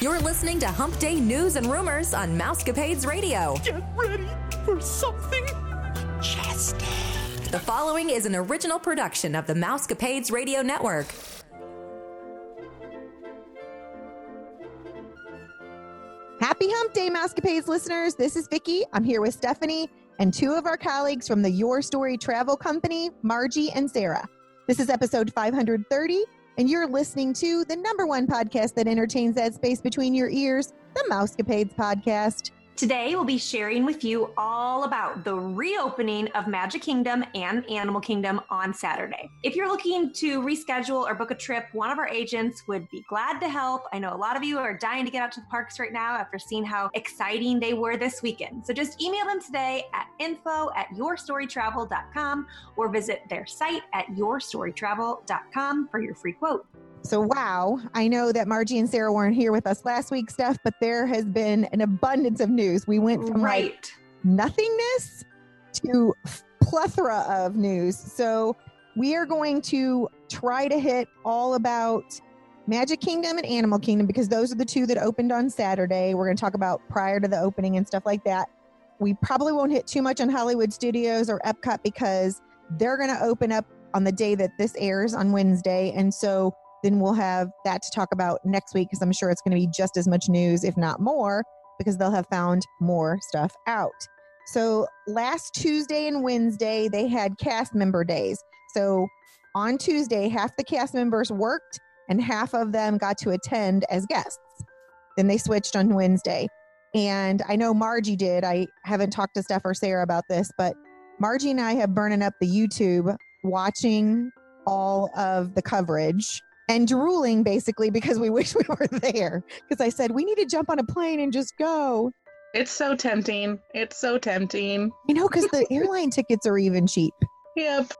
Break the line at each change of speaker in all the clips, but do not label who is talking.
You're listening to Hump Day News and Rumors on Mousecapades Radio.
Get ready for something majestic.
The following is an original production of the Mousecapades Radio Network.
Happy Hump Day, Mousecapades listeners. This is Vicki. I'm here with Stephanie and two of our colleagues from the Your Story Travel Company, Margie and Sarah. This is episode 530, and you're listening to the number one podcast that entertains that space between your ears, the Mousecapades Podcast.
Today, we'll be sharing with you all about the reopening of Magic Kingdom and Animal Kingdom on Saturday. If you're looking to reschedule or book a trip, one of our agents would be glad to help. I know a lot of you are dying to get out to the parks right now after seeing how exciting they were this weekend. So just email them today at info at yourstorytravel.com or visit their site at yourstorytravel.com for your free quote.
So, wow, I know that Margie and Sarah weren't here with us last week, Steph, but there has been an abundance of news. We went from
right.
like nothingness to plethora of news. So, we are going to try to hit all about Magic Kingdom and Animal Kingdom because those are the two that opened on Saturday. We're going to talk about prior to the opening and stuff like that. We probably won't hit too much on Hollywood Studios or Epcot because they're going to open up on the day that this airs on Wednesday. And so then we'll have that to talk about next week because I'm sure it's going to be just as much news, if not more, because they'll have found more stuff out. So last Tuesday and Wednesday, they had cast member days. So on Tuesday, half the cast members worked and half of them got to attend as guests. Then they switched on Wednesday. And I know Margie did. I haven't talked to Steph or Sarah about this, but Margie and I have burning up the YouTube watching all of the coverage and drooling basically because we wish we were there. Because I said, we need to jump on a plane and just go.
It's so tempting. It's so tempting.
You know, because the airline tickets are even cheap.
Yep.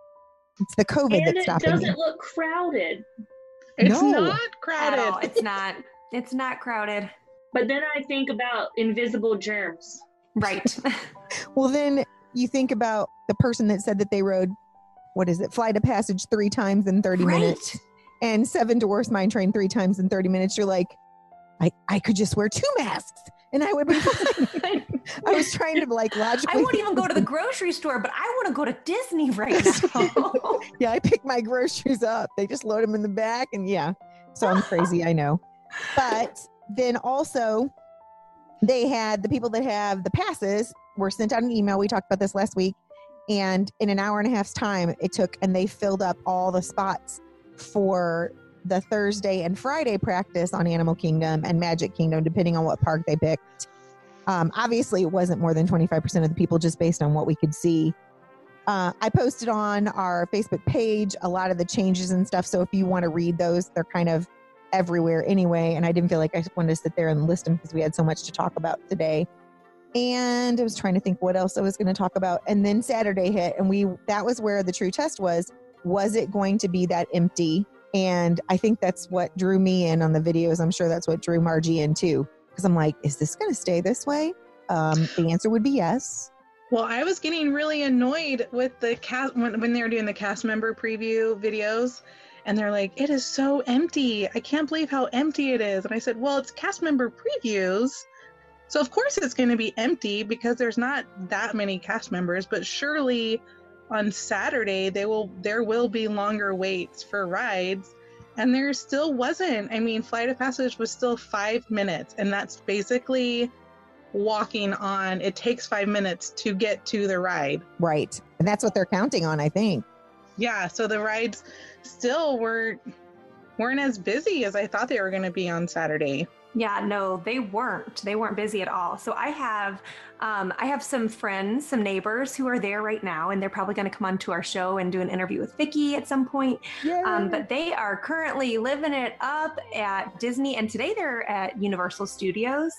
It's the COVID
and
that's stopping it
doesn't
me.
look crowded.
It's
No.
not crowded.
It's not. It's not crowded.
But then I think about invisible germs.
Right.
Well, then you think about the person that said that they rode, what is it, Flight of Passage three times in 30 minutes and Seven Dwarfs Mine Train three times in 30 minutes. You're like, I, I could just wear two masks and I would be fine. I was trying to like logically.
I won't even go to the grocery store, but I want to go to Disney right now.
yeah, I pick my groceries up. They just load them in the back, and yeah. So I'm crazy, I know. But then also, they had the people that have the passes were sent out an email. We talked about this last week, and in an hour and a half's time, it took, and they filled up all the spots for the Thursday and Friday practice on Animal Kingdom and Magic Kingdom, depending on what park they picked. Um, obviously, it wasn't more than 25% of the people just based on what we could see. Uh, I posted on our Facebook page a lot of the changes and stuff. So if you want to read those, they're kind of everywhere anyway. And I didn't feel like I wanted to sit there and list them because we had so much to talk about today. And I was trying to think what else I was going to talk about. And then Saturday hit, and we that was where the true test was. Was it going to be that empty? And I think that's what drew me in on the videos. I'm sure that's what drew Margie in too. Because I'm like, is this going to stay this way? Um, the answer would be yes.
Well, I was getting really annoyed with the cast when, when they were doing the cast member preview videos, and they're like, "It is so empty. I can't believe how empty it is." And I said, "Well, it's cast member previews, so of course it's going to be empty because there's not that many cast members. But surely on Saturday they will there will be longer waits for rides." And there still wasn't. I mean, Flight of Passage was still five minutes, and that's basically walking on it takes five minutes to get to the ride
Right. And that's what they're counting on, I think.
yeah so the rides still weren't weren't as busy as i thought they were going to be on saturday
Yeah, no, they weren't. They weren't busy at all. So I have, um, I have some friends, some neighbors who are there right now, and they're probably going to come onto our show and do an interview with Vicki at some point. Um, but they are currently living it up at Disney, and today they're at Universal Studios.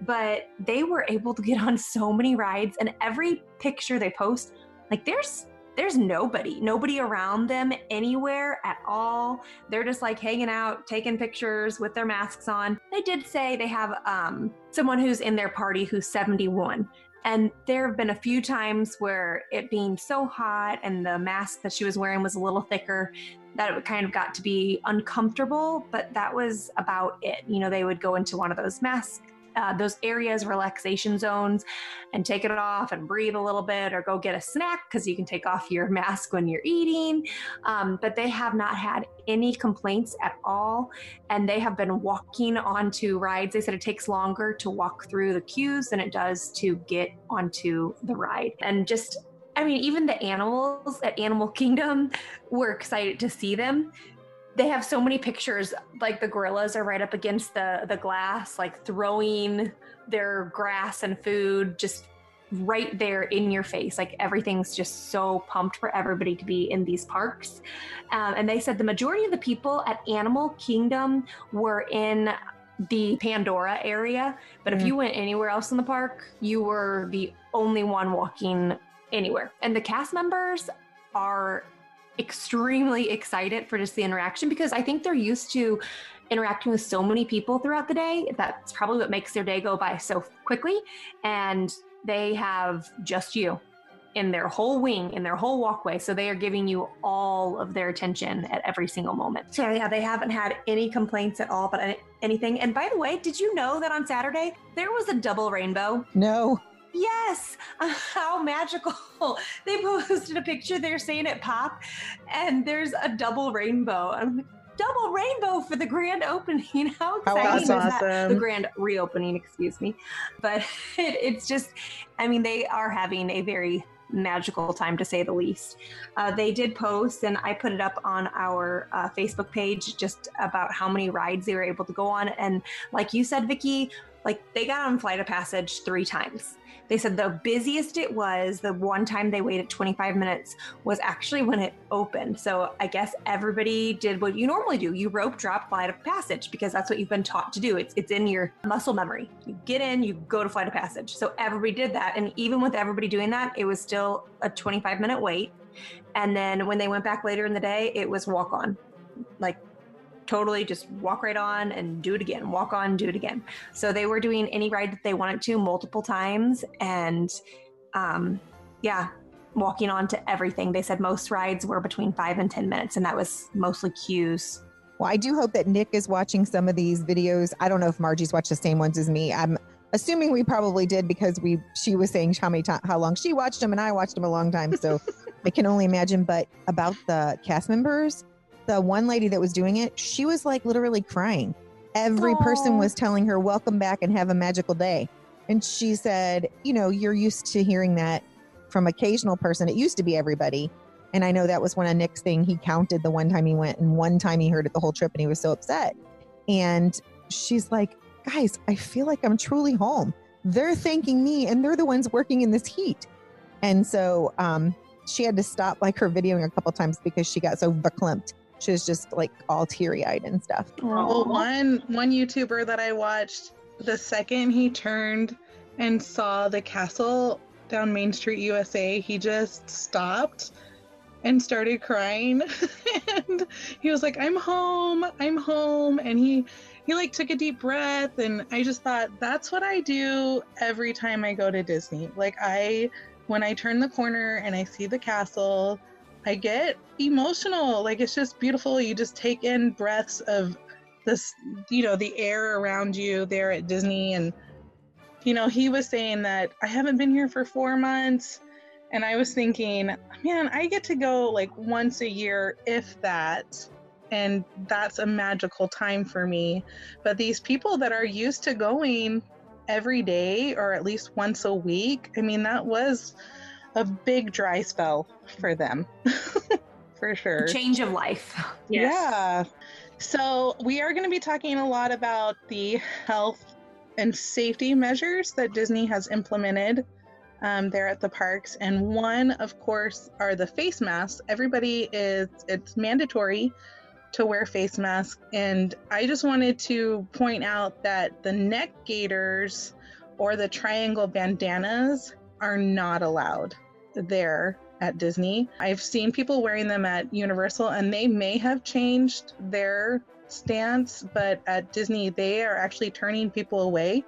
But they were able to get on so many rides, and every picture they post, like there's there's nobody, nobody around them anywhere at all. They're just like hanging out, taking pictures with their masks on. They did say they have um, someone who's in their party who's 71. And there have been a few times where it being so hot and the mask that she was wearing was a little thicker that it kind of got to be uncomfortable, but that was about it. You know, they would go into one of those mask uh, those areas, relaxation zones, and take it off and breathe a little bit or go get a snack because you can take off your mask when you're eating. Um, but they have not had any complaints at all. And they have been walking onto rides. They said it takes longer to walk through the queues than it does to get onto the ride. And just I mean, even the animals at Animal Kingdom were excited to see them they have so many pictures like the gorillas are right up against the the glass like throwing their grass and food just right there in your face. Like everything's just so pumped for everybody to be in these parks. Um, and they said the majority of the people at animal kingdom were in the pandora area but mm. if you went anywhere else in the park you were the only one walking anywhere. And the cast members are extremely excited for just the interaction because I think they're used to interacting with so many people throughout the day. That's probably what makes their day go by so quickly. And they have just you in their whole wing, in their whole walkway. So they are giving you all of their attention at every single moment. So yeah, they haven't had any complaints at all about anything. And by the way, did you know that on Saturday there was a double rainbow?
No.
Yes, how magical. They posted a picture, they're saying it pop, and there's a double rainbow. I'm like, double rainbow for the grand opening. How exciting is
awesome.
that? The grand reopening, excuse me. But it, it's just, I mean, they are having a very magical time to say the least. Uh, they did post, and I put it up on our uh, Facebook page just about how many rides they were able to go on. And like you said, Vicki, like they got on Flight of Passage three times. They said the busiest it was, the one time they waited 25 minutes was actually when it opened. So I guess everybody did what you normally do. You rope drop flight of passage because that's what you've been taught to do. It's it's in your muscle memory. You get in, you go to flight of passage. So everybody did that. And even with everybody doing that, it was still a 25 minute wait. And then when they went back later in the day, it was walk on. Like totally just walk right on and do it again, walk on, do it again. So they were doing any ride that they wanted to multiple times. And um, yeah, walking on to everything. They said most rides were between five and 10 minutes, and that was mostly queues.
Well, I do hope that Nick is watching some of these videos. I don't know if Margie's watched the same ones as me. I'm assuming we probably did because we she was saying how many time, how long she watched them, and I watched them a long time. So I can only imagine. But about the cast members, the one lady that was doing it, she was like literally crying. Every Aww. person was telling her, Welcome back and have a magical day. And she said, You know, you're used to hearing that from occasional person. It used to be everybody. And I know that was one of Nick's thing. He counted the one time he went and one time he heard it the whole trip and he was so upset. And she's like, Guys, I feel like I'm truly home. They're thanking me and they're the ones working in this heat. And so um, she had to stop like her videoing a couple times because she got so verklempt she was just like all teary eyed and stuff.
Well, one one YouTuber that I watched, the second he turned and saw the castle down Main Street, USA, he just stopped and started crying. and he was like, "I'm home. I'm home." And he he like took a deep breath and I just thought that's what I do every time I go to Disney. Like I when I turn the corner and I see the castle, I get emotional. Like it's just beautiful. You just take in breaths of this, you know, the air around you there at Disney. And, you know, he was saying that I haven't been here for four months. And I was thinking, man, I get to go like once a year, if that. And that's a magical time for me. But these people that are used to going every day or at least once a week, I mean, that was a big dry spell for them. for sure.
Change of life.
Yes. Yeah. So, we are going to be talking a lot about the health and safety measures that Disney has implemented um, there at the parks. And one, of course, are the face masks. Everybody is, it's mandatory to wear face masks. And I just wanted to point out that the neck gaiters or the triangle bandanas are not allowed there at Disney. I've seen people wearing them at Universal and they may have changed their stance, but at Disney, they are actually turning people away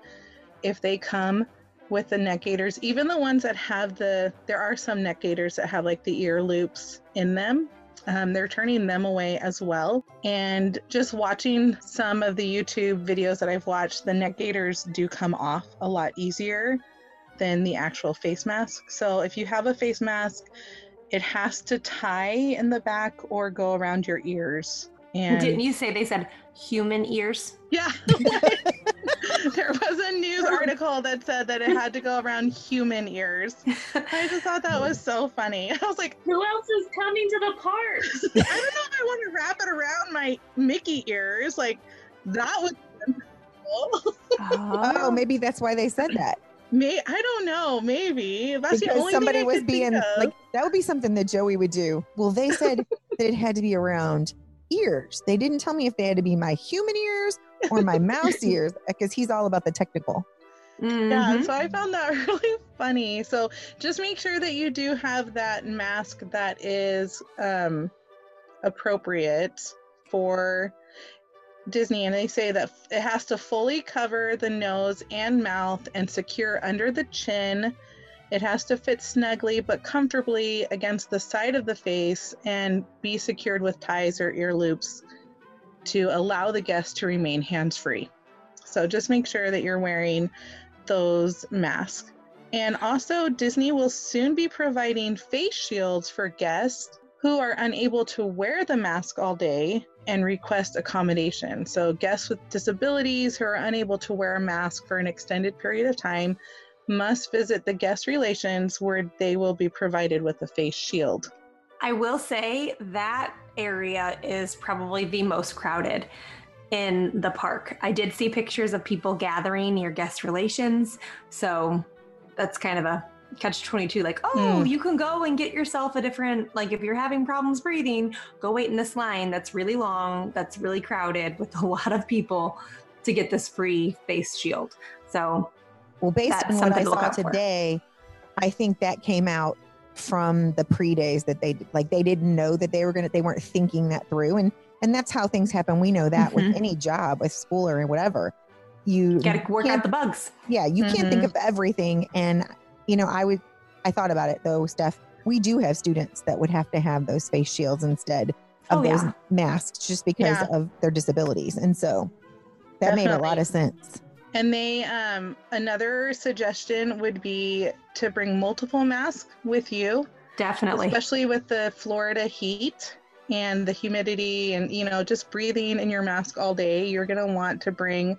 if they come with the neck gaiters, even the ones that have the, there are some neck gaiters that have like the ear loops in them. Um, they're turning them away as well. And just watching some of the YouTube videos that I've watched, the neck gaiters do come off a lot easier than the actual face mask. So if you have a face mask, it has to tie in the back or go around your ears. And
Didn't you say they said human ears?
yeah, there was a news article that said that it had to go around human ears. I just thought that was so funny. I was like,
Who else is coming to the park?
I don't know if I want to wrap it around my Mickey ears. Like that was.
Oh, maybe that's why they said that.
May I don't know. Maybe that's the
because
only
somebody
thing I
was
could
being
think of.
like that would be something that Joey would do. Well, they said that it had to be around ears. They didn't tell me if they had to be my human ears or my mouse ears because he's all about the technical.
Yeah,
Mhm.
so I found that really funny. So just make sure that you do have that mask that is um, appropriate for Disney. And they say that it has to fully cover the nose and mouth and secure under the chin. It has to fit snugly but comfortably against the side of the face and be secured with ties or ear loops to allow the guest to remain hands free. So just make sure that you're wearing those masks. And also, Disney will soon be providing face shields for guests who are unable to wear the mask all day and request accommodation. So, guests with disabilities who are unable to wear a mask for an extended period of time must visit the guest relations where they will be provided with a face shield.
I will say that area is probably the most crowded in the park. I did see pictures of people gathering near guest relations. So that's kind of a catch 22 like, oh,
Hmm.
you can go and get yourself a different, like, if you're having problems breathing, go wait in this line that's really long, that's really crowded with a lot of people to get this free face shield. So
Well, based on what I
to
saw today, I think that came out from the pre days that they like they didn't know that they were gonna they weren't thinking that through and and that's how things happen. We know that with
Mhm.
any job, with school or whatever. You
got to work out the bugs.
yeah, you can't think of everything. And you know, I would I thought about it though, Steph. We do have students that would have to have those face shields instead of
Oh,
those
yeah.
masks just because
Yeah.
of their disabilities. And so that made a lot of sense.
And they, um, another suggestion would be to bring multiple masks with you.
Definitely.
especially with the Florida heat and the humidity and you know just breathing in your mask all day you're going to want to bring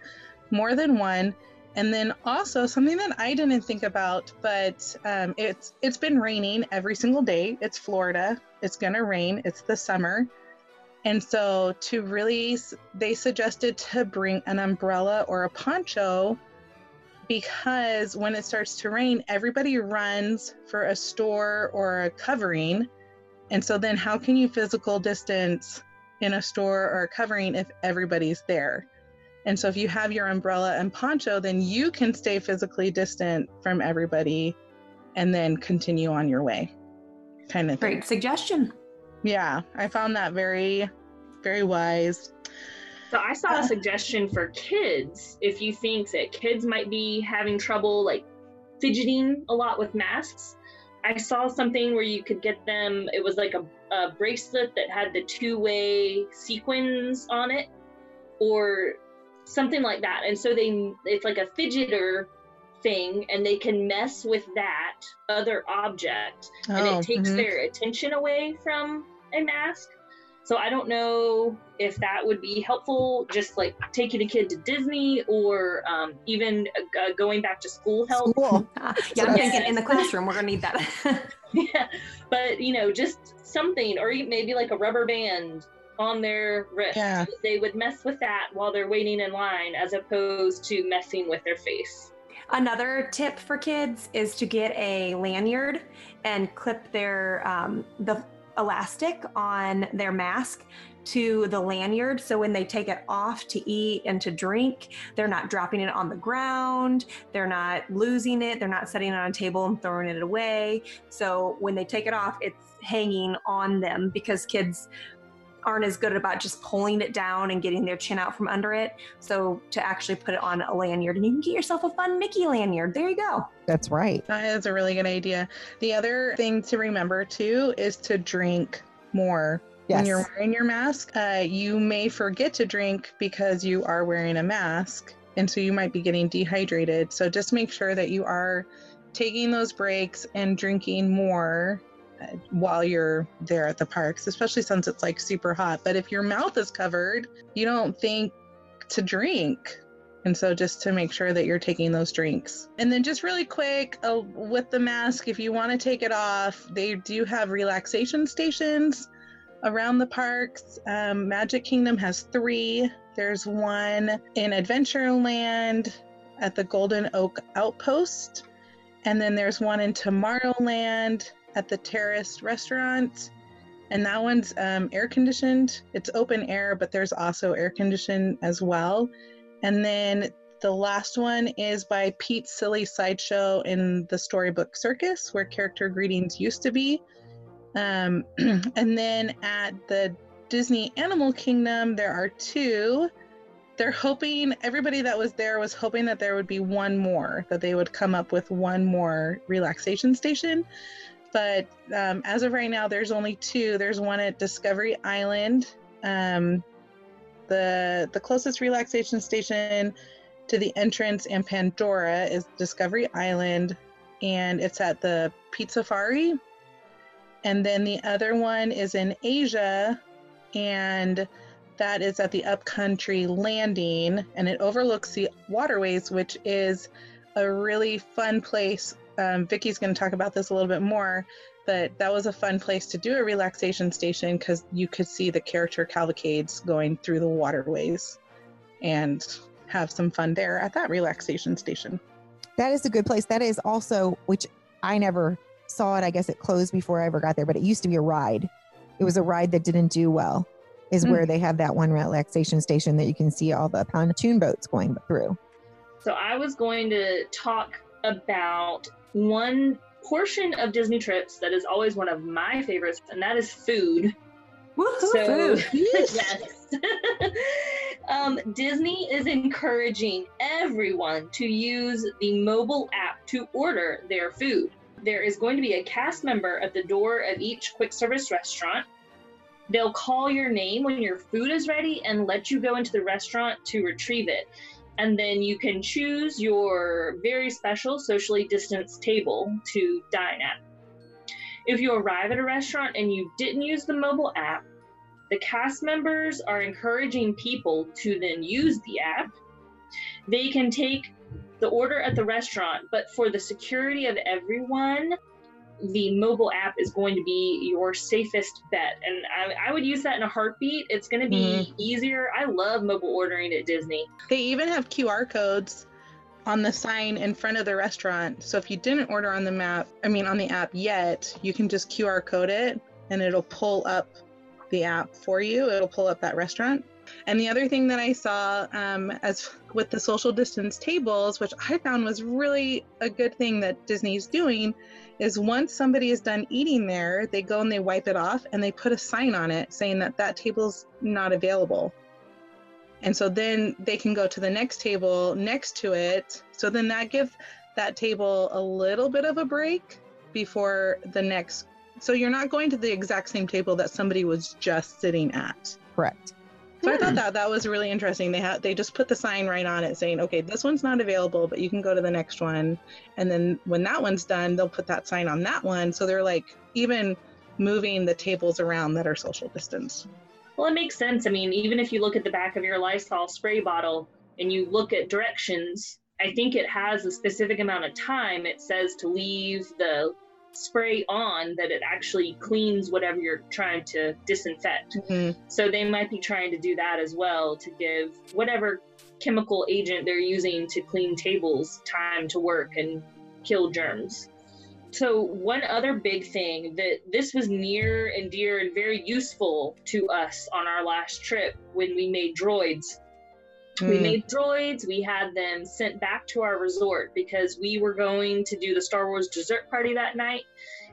more than one and then also something that I didn't think about but um, it's it's been raining every single day it's Florida it's to rain it's the summer and so to really they suggested to bring an umbrella or a poncho because when it starts to rain, everybody runs for a store or a covering. And so then how can you physical distance in a store or a covering if everybody's there? And so if you have your umbrella and poncho, then you can stay physically distant from everybody and then continue on your way. Kind of thing.
Great suggestion.
Yeah, I found that very, very wise.
So I saw a uh, suggestion for kids if you think that kids might be having trouble like fidgeting a lot with masks. I saw something where you could get them, it was like a, a bracelet that had the two way sequins on it or something like that. And so they, it's like a fidgeter thing and they can mess with that other object and
Oh,
it takes
mhm.
their attention away from a mask. So I don't know if that would be helpful, just like taking a kid to Disney or um, even uh, going back to school help.
School.
Uh, yeah, I'm thinking in the classroom, we're going to need that.
yeah, but you know, just something, or maybe like a rubber band on their wrist.
Yeah.
They would mess with that while they're waiting in line, as opposed to messing with their face.
Another tip for kids is to get a lanyard and clip their um, the elastic on their mask to the lanyard so when they take it off to eat and to drink they're not dropping it on the ground they're not losing it they're not setting it on a table and throwing it away so when they take it off it's hanging on them because kids aren't as good about just pulling it down and getting their chin out from under it. So to actually put it on a lanyard, and you can get yourself a fun Mickey lanyard. There you go.
That's right.
That is a really good idea. The other thing to remember too is to drink more.
Yes.
When you're wearing your mask, uh, you may forget to drink because you are wearing a mask. And so you might be getting dehydrated. So just make sure that you are taking those breaks and drinking more while you're there at the parks, especially since it's like super hot. But if your mouth is covered, you don't think to drink. And so just to make sure that you're taking those drinks. And then just really quick uh, with the mask, if you want to take it off, they do have relaxation stations around the parks. Um, Magic Kingdom has three. There's one in Adventureland at the Golden Oak Outpost. And then there's one in Tomorrowland at the Terrace Restaurant. And that one's um, air conditioned. It's open air, but there's also air conditioned as well. And then the last one is by Pete's Silly Sideshow in the Storybook Circus, where character greetings used to be. Um, and then at the Disney Animal Kingdom, there are two. They're hoping, everybody that was there was hoping that there would be one more, that they would come up with one more relaxation station. But um, as of right now, there's only two. There's one at Discovery Island. Um, the the closest relaxation station to the entrance and Pandora is Discovery Island, and it's at the Pizzafari. And then the other one is in Asia, and that is at the Upcountry Landing, and it overlooks the waterways, which is a really fun place. Um, Vicki's going to talk about this a little bit more, but that was a fun place to do a relaxation station because you could see the character cavalcades going through the waterways and have some fun there at that relaxation station.
That is a good place. That is also, which I never saw it. I guess it closed before I ever got there, but it used to be a ride. It was a ride that didn't do well, is.
Mm.
where they have that one relaxation station that you can see all the pontoon boats going through.
So I was going to talk about one portion of Disney trips that is always one of my favorites, and that is food.
Woohoo!
So
food.
yes. um, Disney is encouraging everyone to use the mobile app to order their food. There is going to be a cast member at the door of each quick service restaurant. They'll call your name when your food is ready and let you go into the restaurant to retrieve it. And then you can choose your very special socially distanced table to dine at. If you arrive at a restaurant and you didn't use the mobile app, the cast members are encouraging people to then use the app. They can take the order at the restaurant, but for the security of everyone, the mobile app is going to be your safest bet. And I, I would use that in a heartbeat. It's going to be mm-hmm. easier. I love mobile ordering at Disney.
They even have QR codes on the sign in front of the restaurant. So if you didn't order on the map, I mean on the app yet, you can just QR code it and it'll pull up the app for you. It'll pull up that restaurant. And the other thing that I saw um, as with the social distance tables, which I found was really a good thing that Disney's doing, is once somebody is done eating there, they go and they wipe it off and they put a sign on it saying that that table's not available. And so then they can go to the next table next to it. So then that gives that table a little bit of a break before the next. So you're not going to the exact same table that somebody was just sitting at.
Correct.
So I thought hmm. that that was really interesting. They had they just put the sign right on it saying, "Okay, this one's not available, but you can go to the next one." And then when that one's done, they'll put that sign on that one. So they're like even moving the tables around that are social distance.
Well, it makes sense. I mean, even if you look at the back of your Lysol spray bottle and you look at directions, I think it has a specific amount of time it says to leave the spray on that it actually cleans whatever you're trying to disinfect.
Mhm.
So they might be trying to do that as well to give whatever chemical agent they're using to clean tables time to work and kill germs. So, one other big thing that this was near and dear and very useful to us on our last trip when we made droids. We
Mm.
made droids, we had them sent back to our resort because we were going to do the Star Wars dessert party that night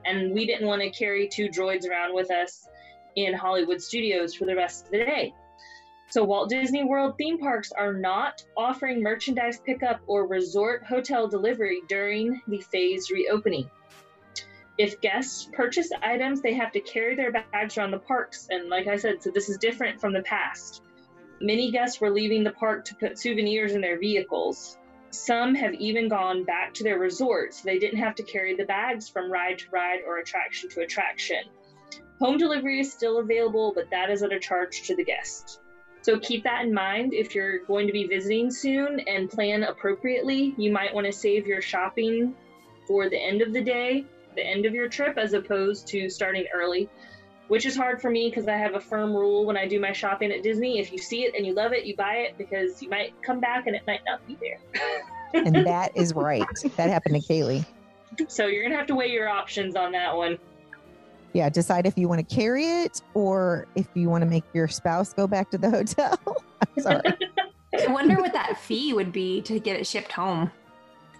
and we didn't want to carry two droids around with us. in Hollywood studios for the rest of the day. So, Walt Disney World theme parks are not offering merchandise pickup or resort hotel delivery during the phased reopening. If guests purchase items, they have to carry their bags around the parks. And like I said, so this is different from the past. Many guests were leaving the park to put souvenirs in their vehicles. Some have even gone back to their resorts so they didn't have to carry the bags from ride to ride or attraction to attraction. Home delivery is still available, but that is at a charge to the guest. So keep that in mind if you're going to be visiting soon and plan appropriately. You might want to save your shopping for the end of the day, the end of your trip, as opposed to starting early, which is hard for me because I have a firm rule when I do my shopping at Disney. If you see it and you love it, you buy it because you might come back and it might not be there.
and that is right. That happened to Kaylee.
So you're going to have to weigh your options on that one
yeah, decide if you want to carry it or if you want to make your spouse go back to the hotel. I'm sorry.
I wonder what that fee would be to get it shipped home.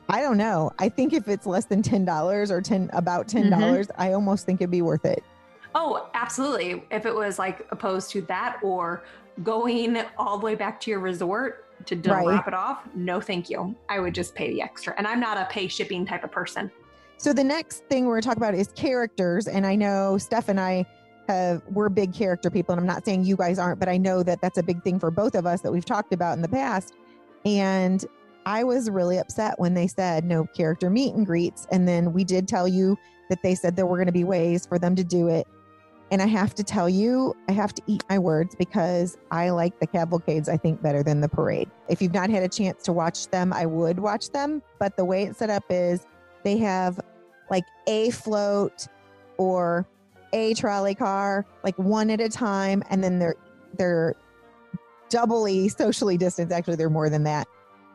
I don't know. I think if it's less than ten dollars or ten about ten dollars, mm-hmm. I almost think it'd be worth it.
Oh, absolutely. If it was like opposed to that or going all the way back to your resort to right. drop it off, no thank you. I would just pay the extra. And I'm not a pay shipping type of person.
So the next thing we're going to talk about is characters, and I know Steph and I have we're big character people, and I'm not saying you guys aren't, but I know that that's a big thing for both of us that we've talked about in the past. And I was really upset when they said no character meet and greets, and then we did tell you that they said there were going to be ways for them to do it. And I have to tell you, I have to eat my words because I like the cavalcades, I think, better than the parade. If you've not had a chance to watch them, I would watch them. But the way it's set up is they have like a float or a trolley car, like one at a time, and then they're they're doubly socially distanced. Actually, they're more than that.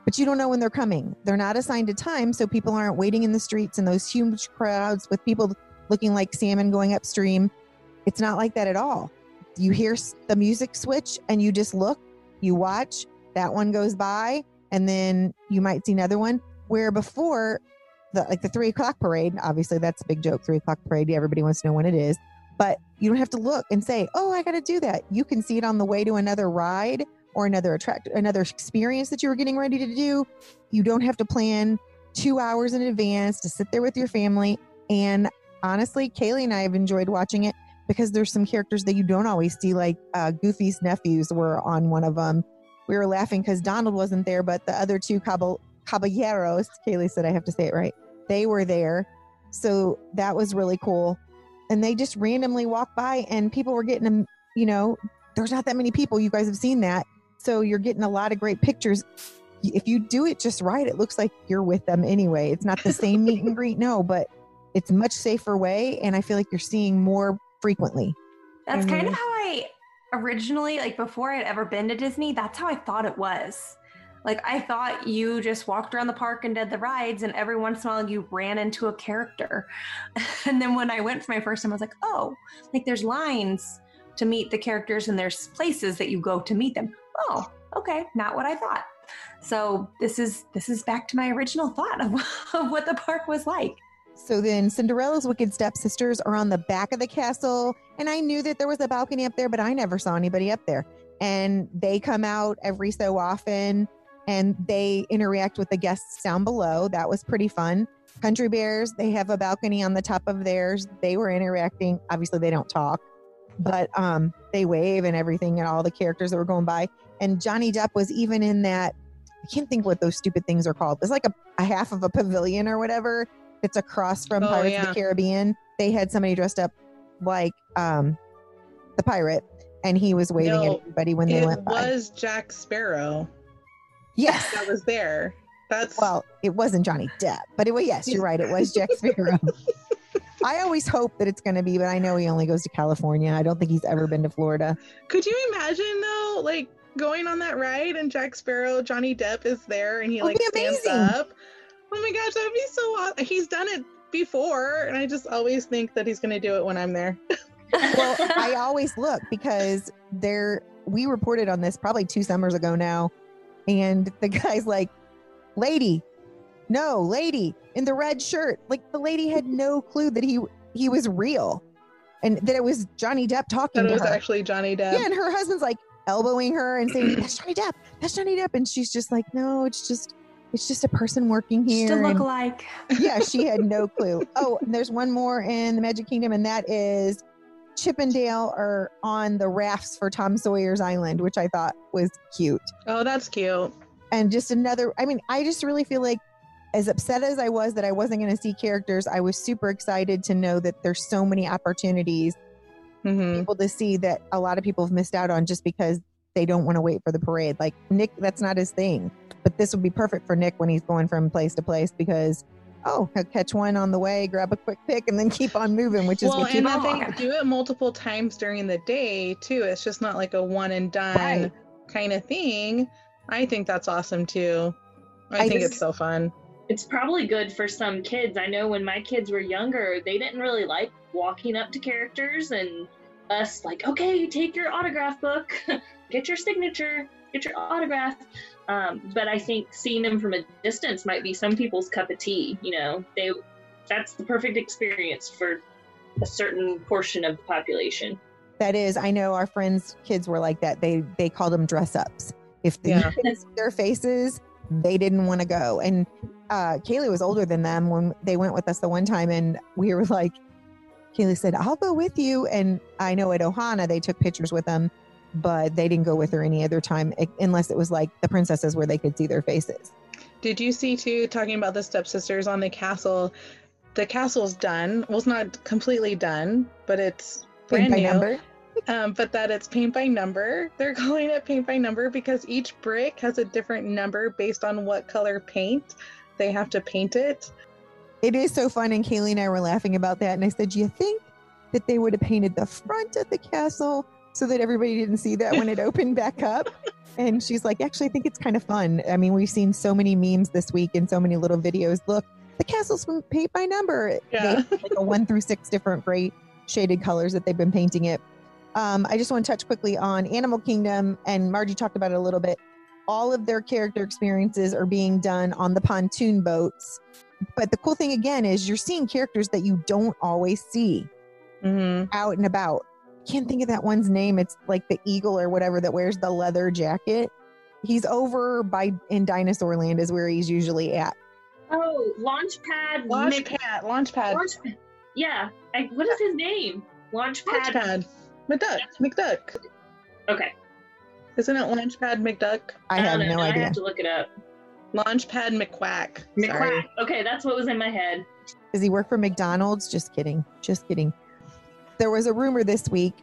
But you don't know when they're coming. They're not assigned a time, so people aren't waiting in the streets in those huge crowds with people looking like salmon going upstream. It's not like that at all. You hear the music switch and you just look, you watch, that one goes by, and then you might see another one. Where before the like the three o'clock parade. Obviously, that's a big joke. Three o'clock parade. Everybody wants to know when it is, but you don't have to look and say, "Oh, I got to do that." You can see it on the way to another ride or another attract another experience that you were getting ready to do. You don't have to plan two hours in advance to sit there with your family. And honestly, Kaylee and I have enjoyed watching it because there's some characters that you don't always see, like uh, Goofy's nephews were on one of them. We were laughing because Donald wasn't there, but the other two Cabo caballeros. Kaylee said I have to say it right. They were there. So that was really cool. And they just randomly walked by and people were getting them, you know, there's not that many people. You guys have seen that. So you're getting a lot of great pictures. If you do it just right, it looks like you're with them anyway. It's not the same meet and greet, no, but it's much safer way. And I feel like you're seeing more frequently.
That's kind of how I originally, like before I'd ever been to Disney, that's how I thought it was. Like I thought you just walked around the park and did the rides, and every once in a while you ran into a character. and then when I went for my first time, I was like, oh, like there's lines to meet the characters, and there's places that you go to meet them. Oh, okay, not what I thought. So this is this is back to my original thought of, of what the park was like.
So then Cinderella's wicked stepsisters are on the back of the castle. And I knew that there was a balcony up there, but I never saw anybody up there. And they come out every so often and they interact with the guests down below. That was pretty fun. Country Bears, they have a balcony on the top of theirs. They were interacting. Obviously, they don't talk, but um, they wave and everything, and all the characters that were going by. And Johnny Depp was even in that. I can't think what those stupid things are called. It's like a, a half of a pavilion or whatever. It's across from oh, Pirates yeah. of the Caribbean. They had somebody dressed up like um, the pirate, and he was waving no, at everybody when they went by.
It was Jack Sparrow.
Yes,
that was there. That's
well, it wasn't Johnny Depp, but it was. Yes, you're right. It was Jack Sparrow. I always hope that it's going to be, but I know he only goes to California. I don't think he's ever been to Florida.
Could you imagine though, like going on that ride and Jack Sparrow, Johnny Depp is there, and he like stands up? Oh my gosh, that'd be so awesome. He's done it before, and I just always think that he's going to do it when I'm there.
well, I always look because there. We reported on this probably two summers ago now and the guy's like, lady, no, lady in the red shirt. Like the lady had no clue that he he was real. and that it was Johnny Depp talking
That
to
was
her.
actually Johnny Depp.
yeah, and her husband's like elbowing her and saying, "That's Johnny Depp. That's Johnny Depp," and she's just like, "No, it's just, it's just a person working here."
Just a
and-
look-alike.
yeah, she had no clue. Oh, and there's one more in the Magic Kingdom, and that is Chip 'n' Dale are on the rafts for Tom Sawyer's Island, which I thought was cute.
Oh, that's cute.
And just another, I mean, I just really feel like, as upset as I was that I wasn't going to see characters, I was super excited to know that there's so many opportunities
hmm
people to see that a lot of people have missed out on just because they don't want to wait for the parade. Like Nick, that's not his thing. But this would be perfect for Nick when he's going from place to place because oh, he'll catch one on the way, grab a quick pick, and then keep on moving, which is
Well,
what you
and
keep
then
on
they do it multiple times during the day too. It's just not like a one and done
Right.
kind of thing. I think that's awesome too. I,
I
think
just-
it's so fun.
It's probably good for some kids. I know when my kids were younger, they didn't really like walking up to characters and us like, okay, take your autograph book, get your signature, get your autograph. Um, but I think seeing them from a distance might be some people's cup of tea. You know, they that's the perfect experience for a certain portion of the population.
that is. I know our friends' kids were like that. They they called them dress ups. If they
Yeah.
see their faces, they didn't want to go. And uh, Kaylee was older than them when they went with us the one time, and we were like, Kaylee said, "I'll go with you." And I know at Ohana they took pictures with them, but they didn't go with her any other time unless it was like the princesses where they could see their faces.
Did you see too, talking about the stepsisters on the castle? The castle's done. Well, it's not completely done, but it's
Paint
brand
by
new.
number.
Um, but that it's paint by number. They're calling it paint by number because each brick has a different number based on what color paint they have to paint it.
It is so fun, and Kaylee and I were laughing about that. And I said, "Do you think that they would have painted the front of the castle so that everybody didn't see that when it opened back up?" And she's like, "Actually, I think it's kind of fun. I mean, we've seen so many memes this week and so many little videos. Look, the castle's been paint by number.
Yeah.
Like a one through six different great shaded colors that they've been painting it." Um, I just want to touch quickly on Animal Kingdom, and Margie talked about it a little bit. All of their character experiences are being done on the pontoon boats but the cool thing again is you're seeing characters that you don't always see
hmm
out and about. Can't think of that one's name. It's like the eagle or whatever that wears the leather jacket. He's over by in Dinosaur Land is where he's usually at.
Oh, Launchpad. Mick-
Launchpad. Launchpad.
Launchpad. Yeah. I, what is his name? Launchpad.
Launchpad. McDuck. McDuck.
Okay.
Isn't it Launchpad McDuck?
I have
don't know.
no
I
idea.
have to look it up.
Launchpad McQuack. Sorry.
McQuack. Okay, that's what was in my head.
Does he work for McDonald's? Just kidding. Just kidding. There was a rumor this week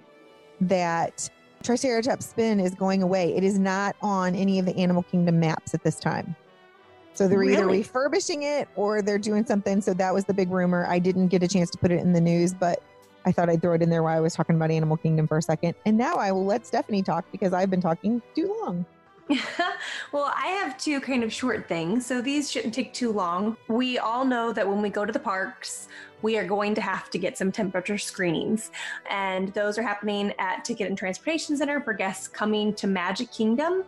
that Triceratops Spin is going away. It is not on any of the Animal Kingdom maps at this time. So they're either refurbishing it or they're doing something. So that was the big rumor. I didn't get a chance to put it in the news, but I thought I'd throw it in there while I was talking about Animal Kingdom for a second. And now I will let Stephanie talk because I've been talking too long.
well, I have two kind of short things, so these shouldn't take too long. We all know that when we go to the parks, we are going to have to get some temperature screenings, and those are happening at Ticket and Transportation Center for guests coming to Magic Kingdom,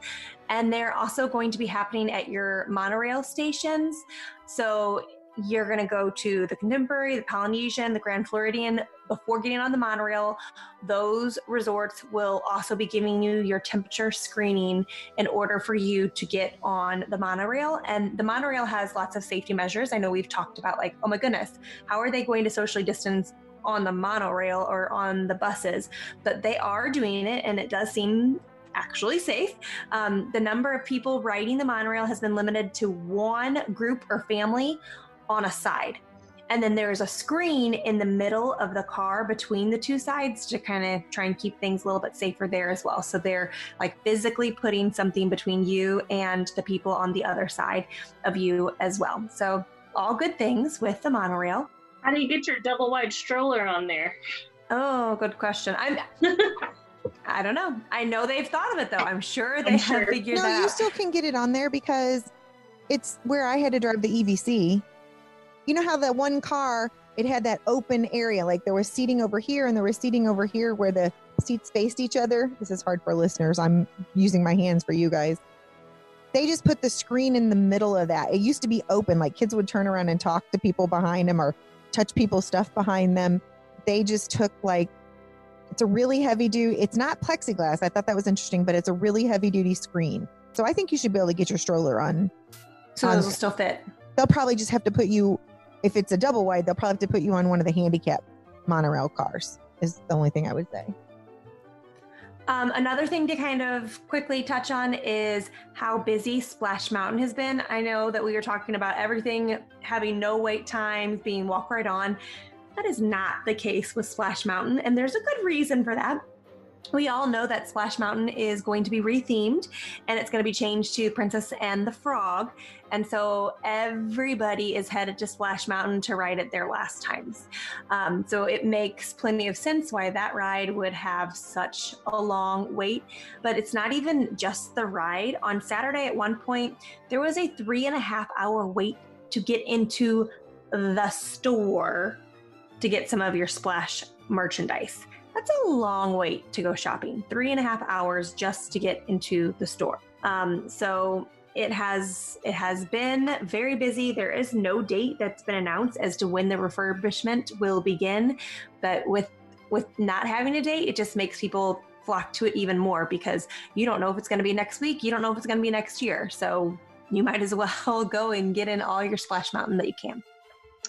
and they're also going to be happening at your monorail stations. So you're going to go to the Contemporary, the Polynesian, the Grand Floridian before getting on the monorail. Those resorts will also be giving you your temperature screening in order for you to get on the monorail. And the monorail has lots of safety measures. I know we've talked about, like, oh my goodness, how are they going to socially distance on the monorail or on the buses? But they are doing it, and it does seem actually safe. Um, the number of people riding the monorail has been limited to one group or family on a side. And then there's a screen in the middle of the car between the two sides to kind of try and keep things a little bit safer there as well. So they're like physically putting something between you and the people on the other side of you as well. So all good things with the monorail.
How do you get your double wide stroller on there?
Oh, good question. I'm I don't know. I know they've thought of it though. I'm sure they
I'm
have
sure.
figured
no,
that
you still can get it on there because it's where I had to drive the EVC. You know how that one car it had that open area, like there was seating over here and there was seating over here where the seats faced each other. This is hard for listeners. I'm using my hands for you guys. They just put the screen in the middle of that. It used to be open, like kids would turn around and talk to people behind them or touch people's stuff behind them. they just took like it's a really heavy duty. It's not plexiglass. I thought that was interesting, but it's a really heavy duty screen. So I think you should be able to get your stroller on.
So those will still fit.
They'll probably just have to put you, if it's a double wide, they'll probably have to put you on one of the handicap monorail cars. Is the only thing I would say.
Um, another thing to kind of quickly touch on is how busy Splash Mountain has been. I know that we were talking about everything having no wait times, being walk right on. That is not the case with Splash Mountain, and there's a good reason for that. We all know that Splash Mountain is going to be rethemed and it's going to be changed to Princess and the Frog. And so everybody is headed to Splash Mountain to ride it their last times. Um, so it makes plenty of sense why that ride would have such a long wait. But it's not even just the ride. On Saturday, at one point, there was a three and a half hour wait to get into the store to get some of your Splash merchandise. That's a long wait to go shopping. Three and a half hours just to get into the store. Um, so it has it has been very busy. There is no date that's been announced as to when the refurbishment will begin, but with with not having a date, it just makes people flock to it even more because you don't know if it's going to be next week. You don't know if it's going to be next year. So you might as well go and get in all your Splash Mountain that you can.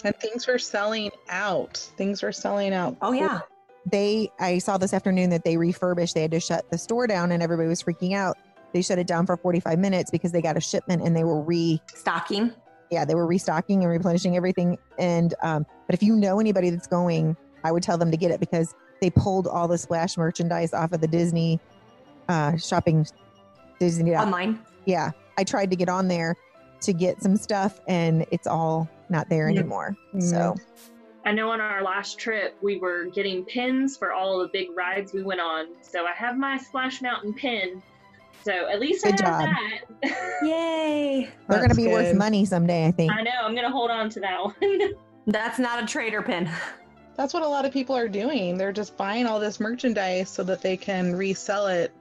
And things were selling out. Things were selling out.
Oh yeah.
They, I saw this afternoon that they refurbished. They had to shut the store down, and everybody was freaking out. They shut it down for 45 minutes because they got a shipment and they were re
Stocking.
yeah, they were restocking and replenishing everything. And um, but if you know anybody that's going, I would tell them to get it because they pulled all the splash merchandise off of the Disney uh, shopping. Disney, yeah,
Online.
yeah. I tried to get on there to get some stuff, and it's all not there
Yeah.
anymore. So
I know on our last trip we were getting pins for all the big rides we went on. So I have my Splash Mountain pin. So at least
Good
I have
job.
that.
Yay.
they're going to
That's
be worth money someday. I think.
I know. I'm gonna hold on to that one.
That's not a trader pin.
That's what a lot of people are doing. They're just buying all this merchandise so that they can resell it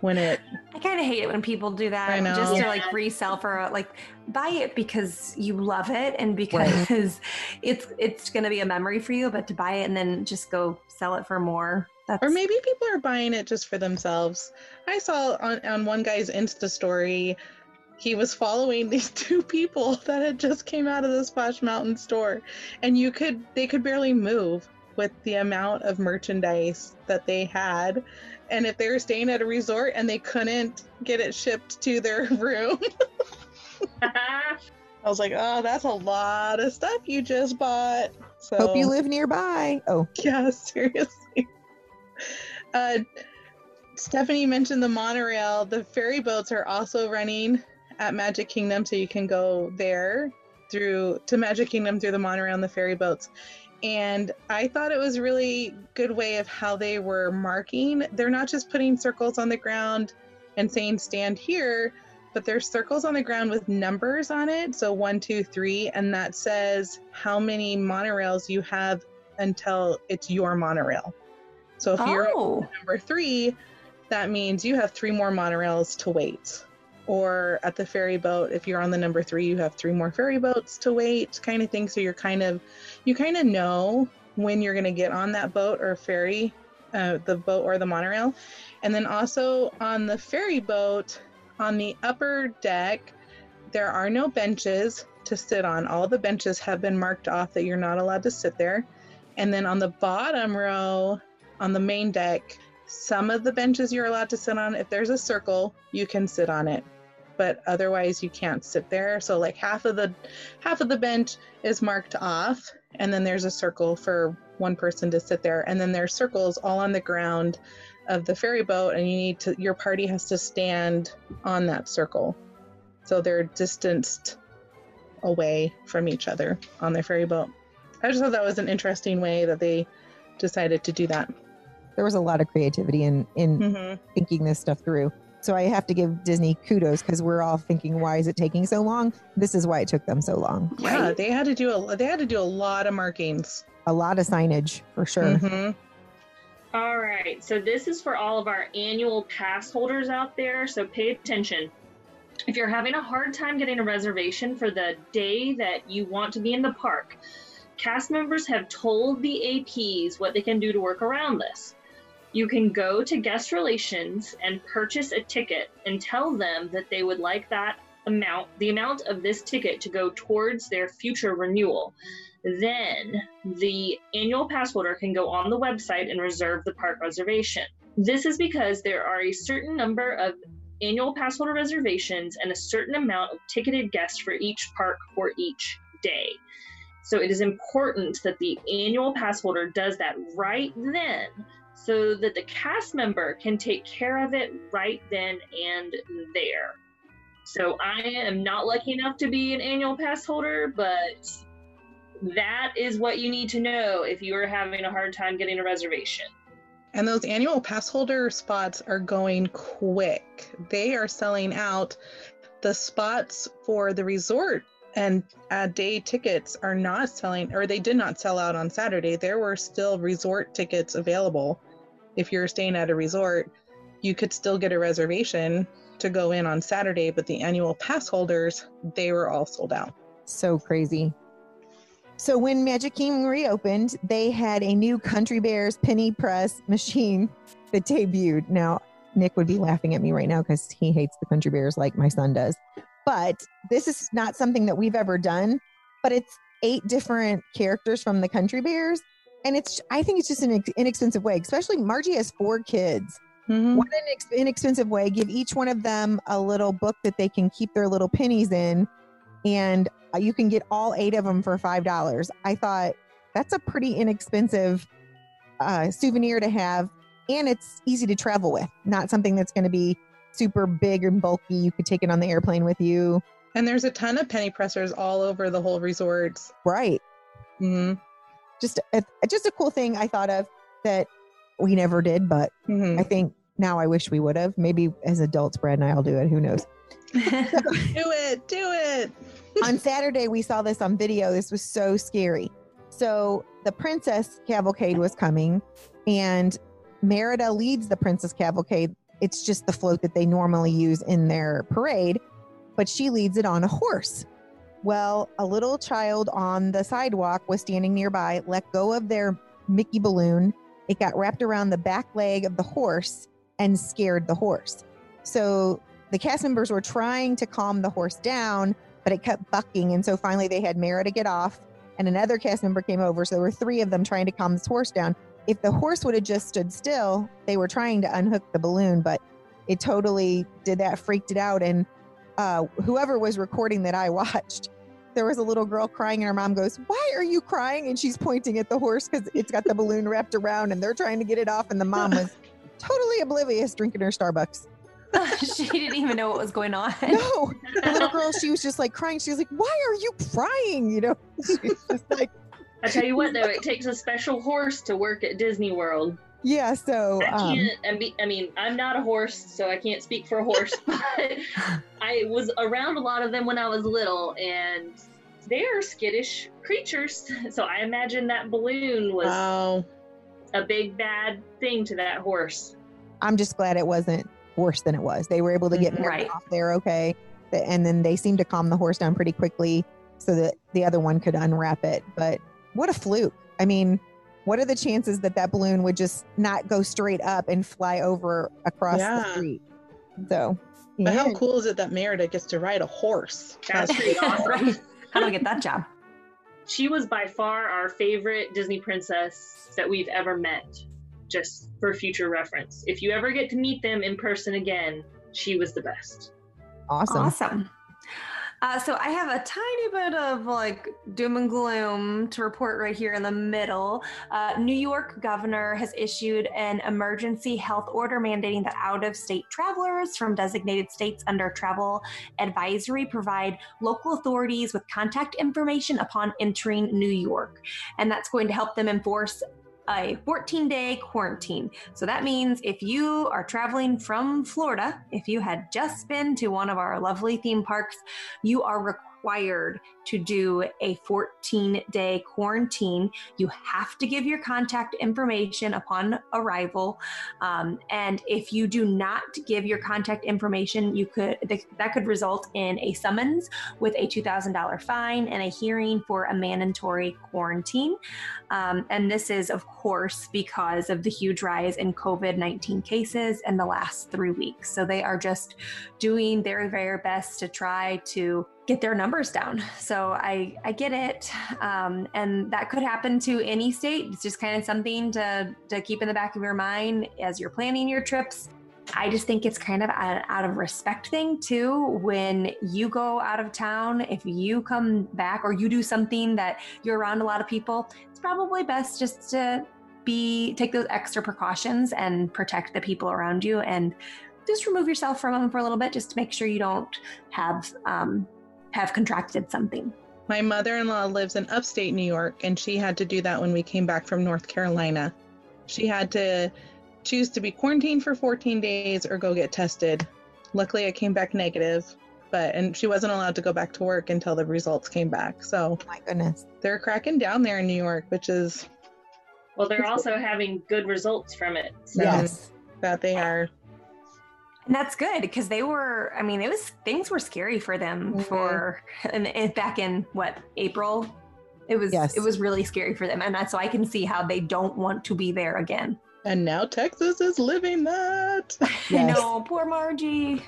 when it.
I kind of hate it when people do that.
I know.
Just to like resell for like buy it because you love it and because it's it's going to be a memory for you. But to buy it and then just go sell it for more. That's
Or maybe people are buying it just for themselves. I saw on, on one guy's Insta story, he was following these two people that had just came out of the Splash Mountain store. And you could they could barely move with the amount of merchandise that they had. And if they were staying at a resort and they couldn't get it shipped to their room, I was like, oh, that's a lot of stuff you just bought. So
Hope you live nearby. Oh,
yeah, seriously. Uh, Stephanie mentioned the monorail. The ferry boats are also running at Magic Kingdom, so you can go there through to Magic Kingdom through the monorail and the ferry boats. And I thought it was really good way of how they were marking. They're not just putting circles on the ground and saying stand here, but there's circles on the ground with numbers on it. So one, two, three, and that says how many monorails you have until it's your monorail. So if you're
oh,
number three, that means you have three more monorails to wait. Or at the ferry boat, if you're on the number three, you have three more ferry boats to wait, kind of thing. So you're kind of, you kind of know when you're going to get on that boat or ferry, uh, the boat or the monorail. And then also on the ferry boat, on the upper deck, there are no benches to sit on. All the benches have been marked off that you're not allowed to sit there. And then on the bottom row, on the main deck, some of the benches you're allowed to sit on. If there's a circle, you can sit on it, but otherwise you can't sit there. So like half of the half of the bench is marked off, and then there's a circle for one person to sit there, and then there's circles all on the ground of the ferry boat, and you need to your party has to stand on that circle, so they're distanced away from each other on the ferry boat. I just thought that was an interesting way that they decided to do that.
there was a lot of creativity in in
Mm-hmm.
thinking this stuff through. So I have to give Disney kudos because we're all thinking, why is it taking so long? This is why it took them so long.
Yeah,
Right.
they had to do a they had to do a lot of markings.
A lot of signage for sure.
Mhm.
All right, so this is for all of our annual pass holders out there, so pay attention. If you're having a hard time getting a reservation for the day that you want to be in the park, cast members have told the APs what they can do to work around this. You can go to guest relations and purchase a ticket and tell them that they would like that amount, the amount of this ticket to go towards their future renewal. Then the annual pass holder can go on the website and reserve the park reservation. This is because there are a certain number of annual pass holder reservations and a certain amount of ticketed guests for each park for each day. So it is important that the annual pass holder does that right then so that the cast member can take care of it right then and there. So I am not lucky enough to be an annual pass holder, but that is what you need to know if you are having a hard time getting a reservation.
And those annual pass holder spots are going quick. They are selling out. The spots for the resort and uh, day tickets are not selling, or they did not sell out on Saturday. There were still resort tickets available. If you're staying at a resort, you could still get a reservation to go in on Saturday, but the annual pass holders, they were all sold out.
So crazy. So when Magic Kingdom reopened, they had a new Country Bears penny press machine that debuted. Now, Nick would be laughing at me right now because he hates the Country Bears like my son does. But this is not something that we've ever done, but it's eight different characters from the Country Bears. And it's, I think it's just an inexpensive way, especially Margie has four kids. Mm-hmm. What an inexpensive way. Give each one of them a little book that they can keep their little pennies in and uh, you can get all eight of them for five dollars. I thought that's a pretty inexpensive uh, souvenir to have, and it's easy to travel with. Not something that's going to be super big and bulky. You could take it on the airplane with you.
And there's a ton of penny pressers all over the whole resort.
Right.
Mm-hmm.
Just a, just a cool thing I thought of that we never did, but mm-hmm. I think now I wish we would have. Maybe as adults, Brad and I will do it. Who knows?
do it, do it.
on Saturday, we saw this on video. This was so scary. So the princess cavalcade was coming, and Merida leads the princess cavalcade. It's just the float that they normally use in their parade, but she leads it on a horse. Well, a little child on the sidewalk was standing nearby, let go of their Mickey balloon. It got wrapped around the back leg of the horse and scared the horse. So the cast members were trying to calm the horse down, but it kept bucking. And so finally they had Merida get off, and another cast member came over. So there were three of them trying to calm this horse down. If the horse would have just stood still, they were trying to unhook the balloon, but it totally did that, freaked it out. And uh, whoever was recording that I watched, there was a little girl crying, and her mom goes, Why are you crying? And she's pointing at the horse because it's got the balloon wrapped around, and they're trying to get it off. And the mom was totally oblivious drinking her Starbucks.
she didn't even know what was going on.
No, the little girl, she was just like crying. She was like, "Why are you crying?" You know, she's just like.
I tell you what, though, it takes a special horse to work at Disney World.
Yeah, so
I um, can't. Um, I mean, I'm not a horse, so I can't speak for a horse. but I was around a lot of them when I was little, and they are skittish creatures. So I imagine that balloon was wow. a big bad thing to that horse.
I'm just glad it wasn't worse than it was. They were able to get mm-hmm. right. off there okay. And then they seemed to calm the horse down pretty quickly so that the other one could unwrap it. But what a fluke. I mean, what are the chances that that balloon would just not go straight up and fly over across yeah. the street? So,
but yeah. how cool is it that Merida gets to ride a horse?
That's pretty awesome.
How do I get that job?
She was by far our favorite Disney princess that we've ever met just for future reference. If you ever get to meet them in person again, she was the best.
Awesome.
Awesome. Uh, so I have a tiny bit of like doom and gloom to report right here in the middle. Uh, New York governor has issued an emergency health order mandating that out-of-state travelers from designated states under travel advisory provide local authorities with contact information upon entering New York, and that's going to help them enforce a 14 day quarantine. So that means if you are traveling from Florida, if you had just been to one of our lovely theme parks, you are required required to do a 14 day quarantine. You have to give your contact information upon arrival. Um, and if you do not give your contact information, you could that could result in a summons with a $2,000 fine and a hearing for a mandatory quarantine. Um, and this is, of course, because of the huge rise in COVID 19 cases in the last three weeks. So they are just doing their very best to try to get their numbers down. So I I get it, um, and that could happen to any state. It's just kind of something to to keep in the back of your mind as you're planning your trips. I just think it's kind of an out of respect thing too. When you go out of town, if you come back or you do something that you're around a lot of people, it's probably best just to be take those extra precautions and protect the people around you and just remove yourself from them for a little bit just to make sure you don't have um, have contracted something.
My mother-in-law lives in upstate New York and she had to do that when we came back from North Carolina. She had to choose to be quarantined for 14 days or go get tested. Luckily I came back negative, but and she wasn't allowed to go back to work until the results came back. So oh
my goodness.
They're cracking down there in New York, which is
well, they're also having good results from it.
So. Yes,
that they are.
And that's good because they were. I mean, it was things were scary for them mm-hmm. for and, and back in what April. It was yes. it was really scary for them, and that's so I can see how they don't want to be there again.
And now Texas is living that.
Yes. I know, poor Margie.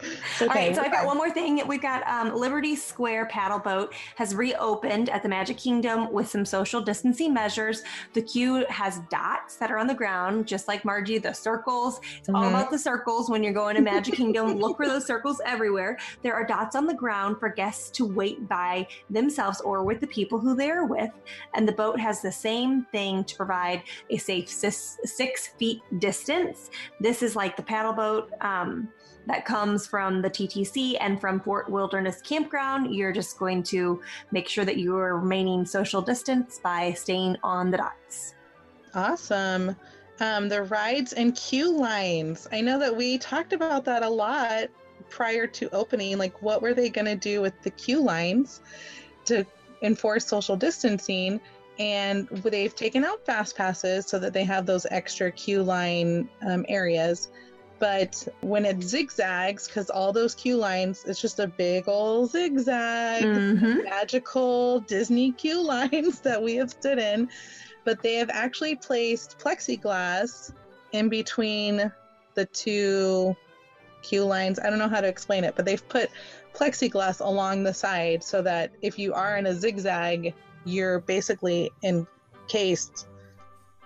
Okay. All right, so I've got one more thing. We've got um, Liberty Square Paddle Boat has reopened at the Magic Kingdom with some social distancing measures. The queue has dots that are on the ground, just like Margie, the circles. It's mm-hmm. all about the circles when you're going to Magic Kingdom. Look for those circles everywhere. There are dots on the ground for guests to wait by themselves or with the people who they're with. And the boat has the same thing to provide a safe six, six feet distance. This is like the paddle boat. Um, that comes from the TTC and from Fort Wilderness Campground. You're just going to make sure that you are remaining social distance by staying on the dots.
Awesome. Um, the rides and queue lines. I know that we talked about that a lot prior to opening. Like, what were they going to do with the queue lines to enforce social distancing? And they've taken out fast passes so that they have those extra queue line um, areas but when it zigzags, because all those queue lines, it's just a big old zigzag, mm-hmm. magical Disney queue lines that we have stood in. But they have actually placed plexiglass in between the two queue lines. I don't know how to explain it, but they've put plexiglass along the side so that if you are in a zigzag, you're basically encased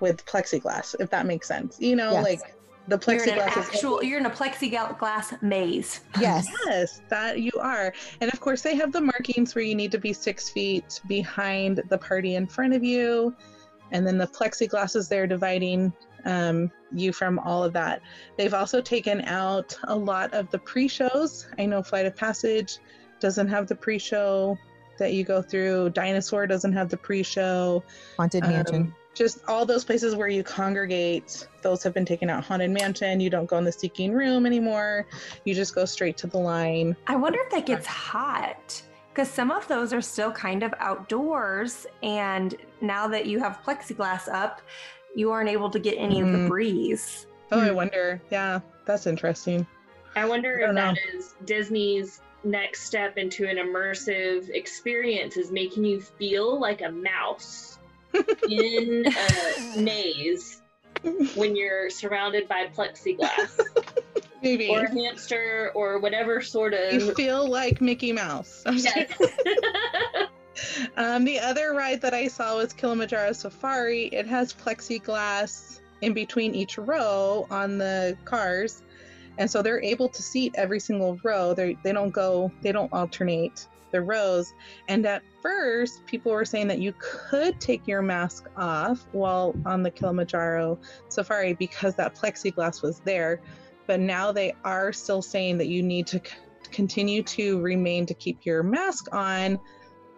with plexiglass, if that makes sense. You know, yes. like the plexiglass
you're in an actual you're in a plexiglass maze.
Yes.
Yes that you are. And of course they have the markings where you need to be six feet behind the party in front of you. And then the plexiglass is there dividing um, you from all of that. They've also taken out a lot of the pre-shows. I know flight of passage doesn't have the pre-show that you go through. Dinosaur doesn't have the pre-show.
Haunted mansion. um,
just all those places where you congregate those have been taken out haunted mansion you don't go in the seeking room anymore you just go straight to the line
i wonder if that gets hot because some of those are still kind of outdoors and now that you have plexiglass up you aren't able to get any mm-hmm. of the mm-hmm. breeze
oh i hmm. wonder yeah that's interesting
i wonder I if know. that is disney's next step into an immersive experience is making you feel like a mouse in a maze when you're surrounded by plexiglass.
Maybe.
Or a hamster or whatever sort of.
You feel like Mickey Mouse.
Yes.
um, the other ride that I saw was Kilimanjaro Safari. It has plexiglass in between each row on the cars. And so they're able to seat every single row. They they don't go, they don't alternate the rows. And at first, people were saying that you could take your mask off while on the Kilimanjaro safari because that plexiglass was there. But now they are still saying that you need to c- continue to remain to keep your mask on,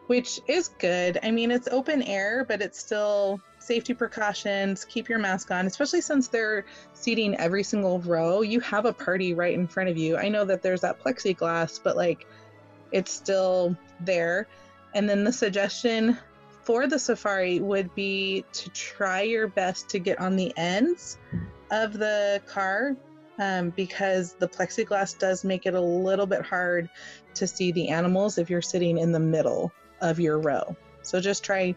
which is good. I mean, it's open air, but it's still safety precautions. Keep your mask on, especially since they're seating every single row. You have a party right in front of you. I know that there's that plexiglass, but like, it's still there. And then the suggestion for the safari would be to try your best to get on the ends of the car um, because the plexiglass does make it a little bit hard to see the animals if you're sitting in the middle of your row. So just try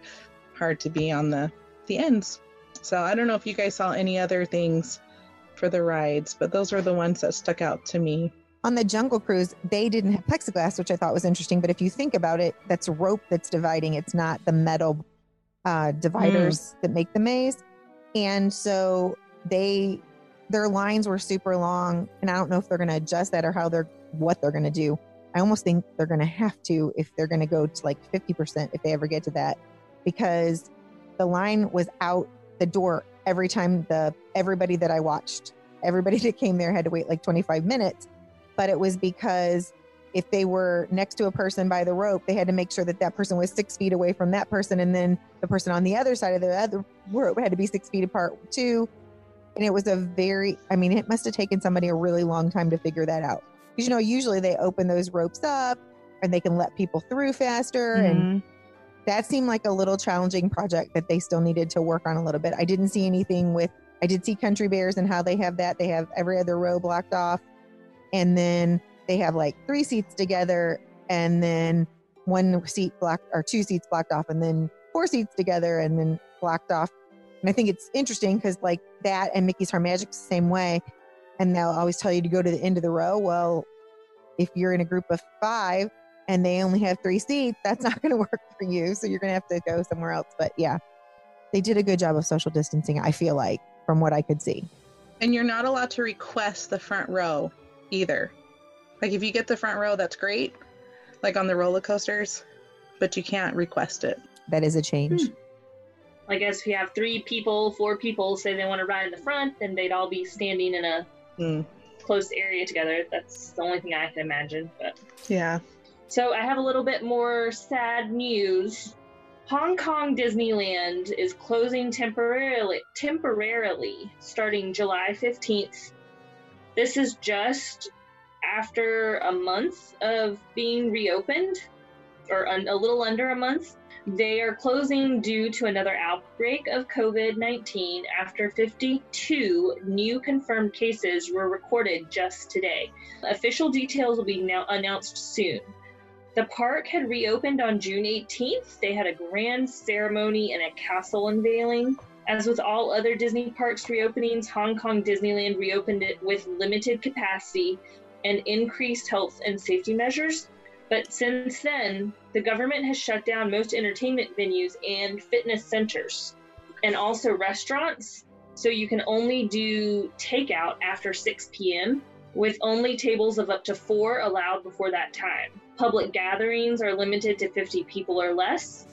hard to be on the the ends. So I don't know if you guys saw any other things for the rides, but those are the ones that stuck out to me.
On the Jungle Cruise, they didn't have plexiglass, which I thought was interesting. But if you think about it, that's rope that's dividing. It's not the metal uh, dividers mm. that make the maze. And so they their lines were super long and i don't know if they're going to adjust that or how they're what they're going to do i almost think they're going to have to if they're going to go to like 50% if they ever get to that because the line was out the door every time the everybody that i watched everybody that came there had to wait like 25 minutes but it was because if they were next to a person by the rope they had to make sure that that person was six feet away from that person and then the person on the other side of the other rope had to be six feet apart too and it was a very, I mean, it must have taken somebody a really long time to figure that out. Because, you know, usually they open those ropes up and they can let people through faster. Mm-hmm. And that seemed like a little challenging project that they still needed to work on a little bit. I didn't see anything with, I did see Country Bears and how they have that. They have every other row blocked off. And then they have like three seats together and then one seat blocked or two seats blocked off and then four seats together and then blocked off and I think it's interesting because like that and Mickey's PhilharMagic the same way. And they'll always tell you to go to the end of the row. Well, if you're in a group of five and they only have three seats, that's not going to work for you. So you're going to have to go somewhere else. But yeah, they did a good job of social distancing, I feel like, from what I could see.
And you're not allowed to request the front row either. Like if you get the front row, that's great, like on the roller coasters, but you can't request it.
That is a change. Hmm.
I guess if you have three people, four people say they want to ride in the front, then they'd all be standing in a mm. close area together. That's the only thing I can imagine. But
yeah.
So I have a little bit more sad news. Hong Kong Disneyland is closing temporarily temporarily starting July 15th. This is just after a month of being reopened or a little under a month. They are closing due to another outbreak of COVID 19 after 52 new confirmed cases were recorded just today. Official details will be now announced soon. The park had reopened on June 18th. They had a grand ceremony and a castle unveiling. As with all other Disney parks reopenings, Hong Kong Disneyland reopened it with limited capacity and increased health and safety measures. But since then, the government has shut down most entertainment venues and fitness centers and also restaurants. So you can only do takeout after 6 p.m. with only tables of up to four allowed before that time. Public gatherings are limited to 50 people or less.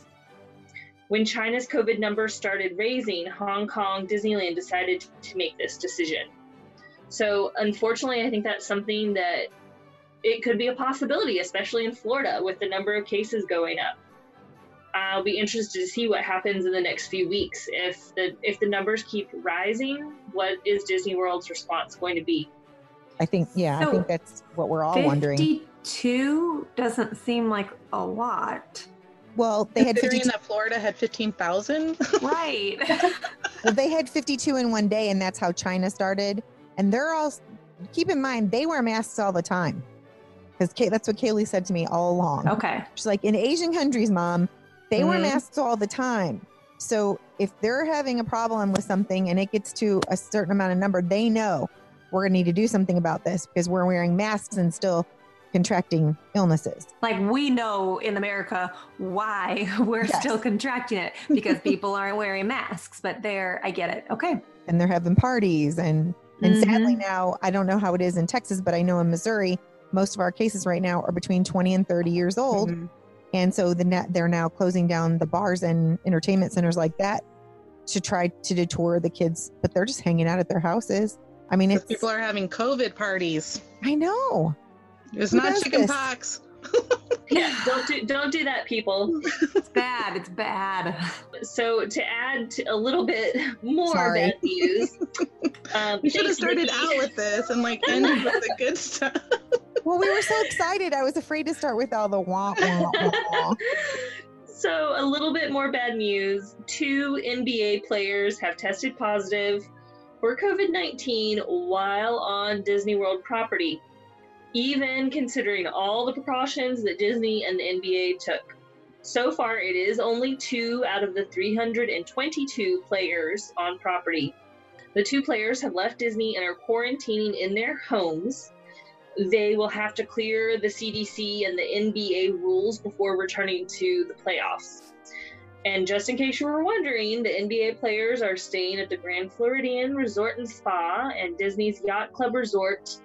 When China's COVID numbers started raising, Hong Kong Disneyland decided to make this decision. So, unfortunately, I think that's something that it could be a possibility, especially in Florida with the number of cases going up. I'll be interested to see what happens in the next few weeks. If the if the numbers keep rising, what is Disney World's response going to be?
I think yeah, so I think that's what we're all 52 wondering.
Fifty-two doesn't seem like a lot.
Well, they had 52
that Florida had fifteen thousand.
right.
well, they had fifty-two in one day, and that's how China started. And they're all keep in mind they wear masks all the time because that's what Kaylee said to me all along.
Okay.
She's like, in Asian countries, mom, they mm-hmm. wear masks all the time. So if they're having a problem with something and it gets to a certain amount of number, they know we're going to need to do something about this because we're wearing masks and still contracting illnesses.
Like we know in America why we're yes. still contracting it because people aren't wearing masks, but they're, I get it. Okay.
And they're having parties and, and mm-hmm. sadly now, I don't know how it is in Texas, but I know in Missouri, most of our cases right now are between 20 and 30 years old. Mm-hmm. And so the net, they're now closing down the bars and entertainment centers like that to try to deter the kids, but they're just hanging out at their houses. I mean,
people are having COVID parties.
I know.
It's Who not chicken this? pox.
yeah, don't do don't do that, people.
It's bad. It's bad.
So to add to a little bit more Sorry. bad news,
um, we should have started Mickey. out with this and like ended with the good stuff.
well, we were so excited. I was afraid to start with all the wah wah wah.
so, a little bit more bad news. Two NBA players have tested positive for COVID 19 while on Disney World property, even considering all the precautions that Disney and the NBA took. So far, it is only two out of the 322 players on property. The two players have left Disney and are quarantining in their homes. They will have to clear the CDC and the NBA rules before returning to the playoffs. And just in case you were wondering, the NBA players are staying at the Grand Floridian Resort and Spa and Disney's Yacht Club Resort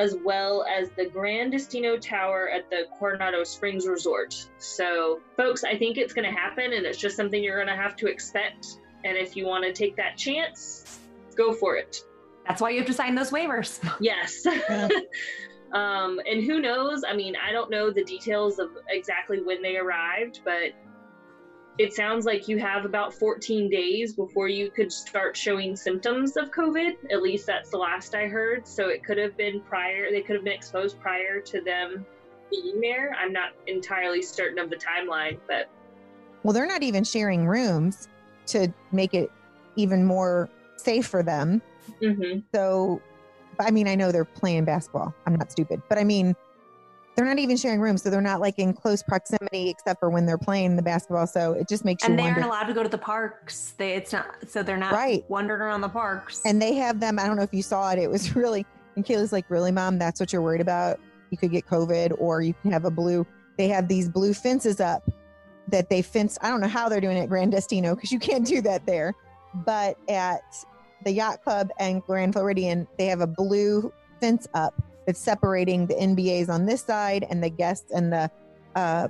as well as the Grand Destino Tower at the Coronado Springs Resort. So, folks, I think it's going to happen, and it's just something you're going to have to expect. And if you want to take that chance, go for it.
That's why you have to sign those waivers.
Yes. um, and who knows? I mean, I don't know the details of exactly when they arrived, but it sounds like you have about 14 days before you could start showing symptoms of COVID. At least that's the last I heard. So it could have been prior, they could have been exposed prior to them being there. I'm not entirely certain of the timeline, but.
Well, they're not even sharing rooms to make it even more safe for them.
Mm-hmm.
So, I mean, I know they're playing basketball. I'm not stupid, but I mean, they're not even sharing rooms, so they're not like in close proximity except for when they're playing the basketball. So it just makes
and
you And
they
wonder.
aren't allowed to go to the parks. They it's not so they're not
Right.
wandering around the parks.
and they have them. I don't know if you saw it. It was really, and Kayla's like, really, mom, that's what you're worried about. You could get COVID or you can have a blue. They have these blue fences up that they fence. I don't know how they're doing it at Grand Destino because you can't do that there. But at the Yacht Club and Grand Floridian, they have a blue fence up that's separating the NBAs on this side and the guests and the, uh,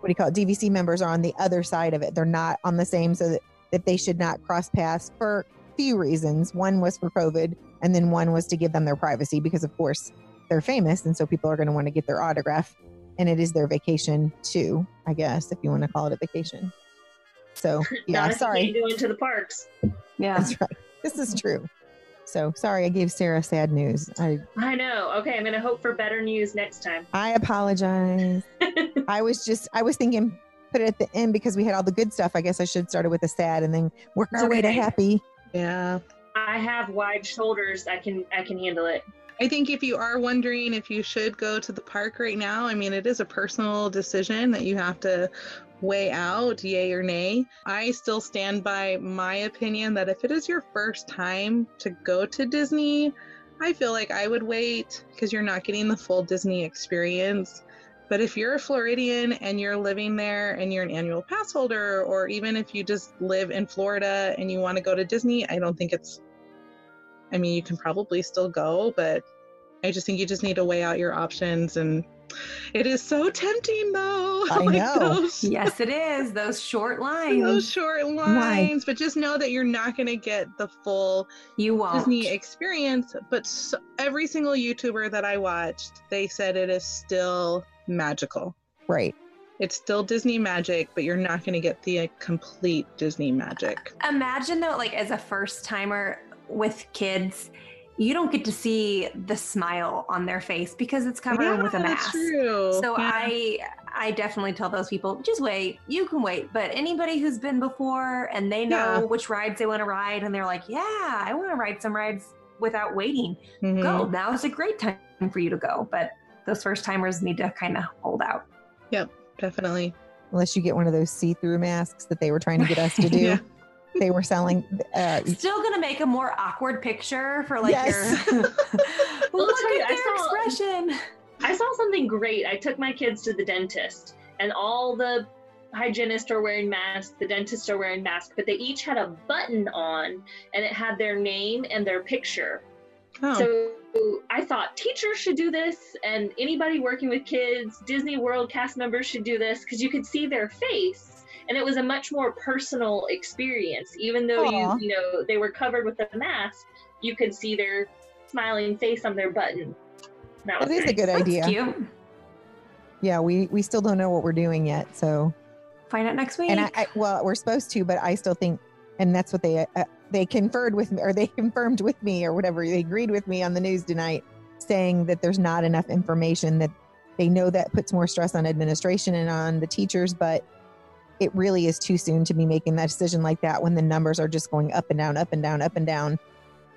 what do you call it? DVC members are on the other side of it. They're not on the same, so that, that they should not cross paths for a few reasons. One was for COVID, and then one was to give them their privacy because, of course, they're famous, and so people are going to want to get their autograph, and it is their vacation too, I guess, if you want to call it a vacation. So yeah,
Not you
sorry,
can't go into the parks.
yeah.
that's right. This is true. So sorry, I gave Sarah sad news. I
I know. Okay, I'm going to hope for better news next time.
I apologize. I was just I was thinking put it at the end because we had all the good stuff. I guess I should start it with a sad and then work our way to happy.
Yeah.
I have wide shoulders. I can I can handle it.
I think if you are wondering if you should go to the park right now, I mean, it is a personal decision that you have to weigh out, yay or nay. I still stand by my opinion that if it is your first time to go to Disney, I feel like I would wait because you're not getting the full Disney experience. But if you're a Floridian and you're living there and you're an annual pass holder, or even if you just live in Florida and you want to go to Disney, I don't think it's I mean, you can probably still go, but I just think you just need to weigh out your options. And it is so tempting, though.
I know.
Those,
yes, it is. Those short lines.
those short lines, but just know that you're not going to get the full
you won't.
Disney experience. But so, every single YouTuber that I watched, they said it is still magical.
Right.
It's still Disney magic, but you're not going to get the uh, complete Disney magic.
Imagine though, like as a first timer with kids, you don't get to see the smile on their face because it's covered with a
that's
mask.
true.
So
Yeah.
I I definitely tell those people, just wait. You can wait. But anybody who's been before and they know
Yeah.
which rides they want to ride and they're like, yeah, I want to ride some rides without waiting.
Mhm.
Go. Now is a great time for you to go. But those first timers need to kind of hold out.
Yep, definitely.
Unless you get one of those see-through masks that they were trying to get us to do.
Yeah.
They were selling. Uh,
Still gonna make a more awkward picture for like
Yes.
your look
tell you,
at
I
their
saw-
expression.
I saw something great. I took my kids to the dentist, and all the hygienists are wearing masks, the dentists are wearing masks, but they each had a button on, and it had their name and their picture.
Oh.
So I thought teachers should do this, and anybody working with kids, Disney World cast members should do this because you could see their face, and it was a much more personal experience. Even though
Aw.
you you know they were covered with a mask, you could see their smiling face on their button. That,
that
was
is a
nice.
good
That's
idea.
cute.
Yeah, we we still don't know what we're doing yet. So,
Find out next week.
and I, I well, we're supposed to, but I still think, and that's what they uh, they conferred with me, or they confirmed with me, or whatever. They agreed with me on the news tonight. saying that there's not enough information that they know that puts more stress on administration and on the teachers, but it really is too soon to be making that decision like that when the numbers are just going up and down, up and down, up and down.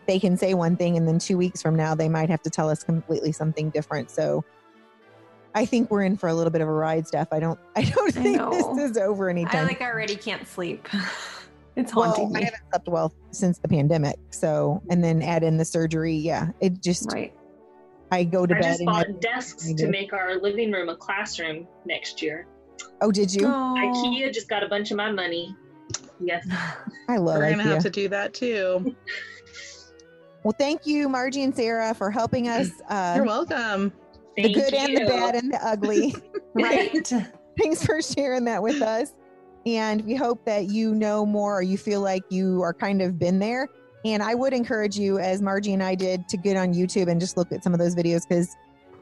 They can say one thing and then two weeks from now they might have to tell us completely something different. So I think we're in for a little bit of a ride, Steph. I don't I don't think
know.
this is over anytime.
I like already can't sleep. It's haunting
well, I haven't slept well since the pandemic. So and then add in the surgery. Yeah. It just
Right.
I go to
I
bed
just
and I,
bought desks to make our living room a classroom next year.
Oh, did you?
Aw.
IKEA just got a bunch of my money. Yes.
I love it.
We're gonna
IKEA.
have to do that too.
Well, thank you, Margie and Sarah, for helping us. Uh,
You're welcome.
the
Thank
good and the bad and the ugly.
Right.
Thanks for sharing that with us. And we hope that you know more or you feel like you are kind of been there. And I would encourage you, as Margie and I did, to get on YouTube and just look at some of those videos because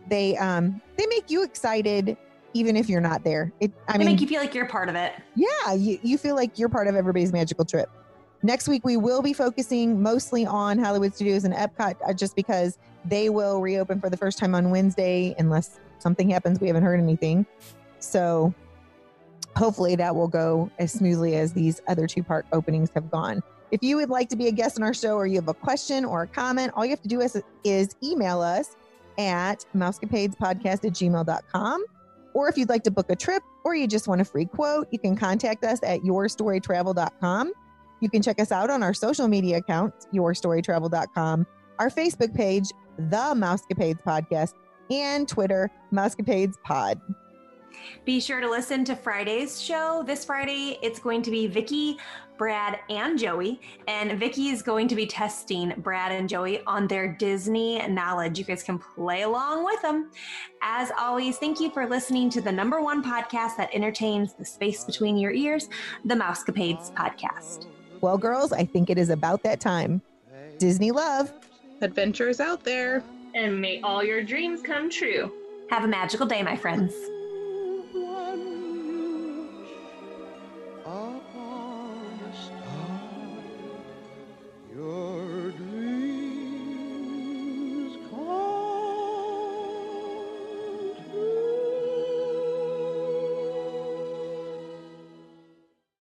they um they make you excited even if you're not there. It I mean
make you feel like you're part of it.
yeah, you, you feel like you're part of everybody's magical trip. Next week, we will be focusing mostly on Hollywood Studios and Epcot uh, just because they will reopen for the first time on Wednesday, unless something happens. We haven't heard anything. So hopefully that will go as smoothly as these other two park openings have gone. If you would like to be a guest on our show or you have a question or a comment, all you have to do is, is email us at mousecapadespodcast at gmail.com. Or if you'd like to book a trip or you just want a free quote, you can contact us at yourstorytravel.com. You can check us out on our social media accounts, yourstorytravel.com, our Facebook page, The Mousecapades Podcast, and Twitter, Mousecapades Pod.
Be sure to listen to Friday's show. This Friday, it's going to be Vicki, Brad, and Joey. And Vicki is going to be testing Brad and Joey on their Disney knowledge. You guys can play along with them. As always, thank you for listening to the number one podcast that entertains the space between your ears, the Mousecapades Podcast.
Well, girls, I think it is about that time. Disney love.
Adventures out there.
And may all your dreams come true.
Have a magical day, my friends.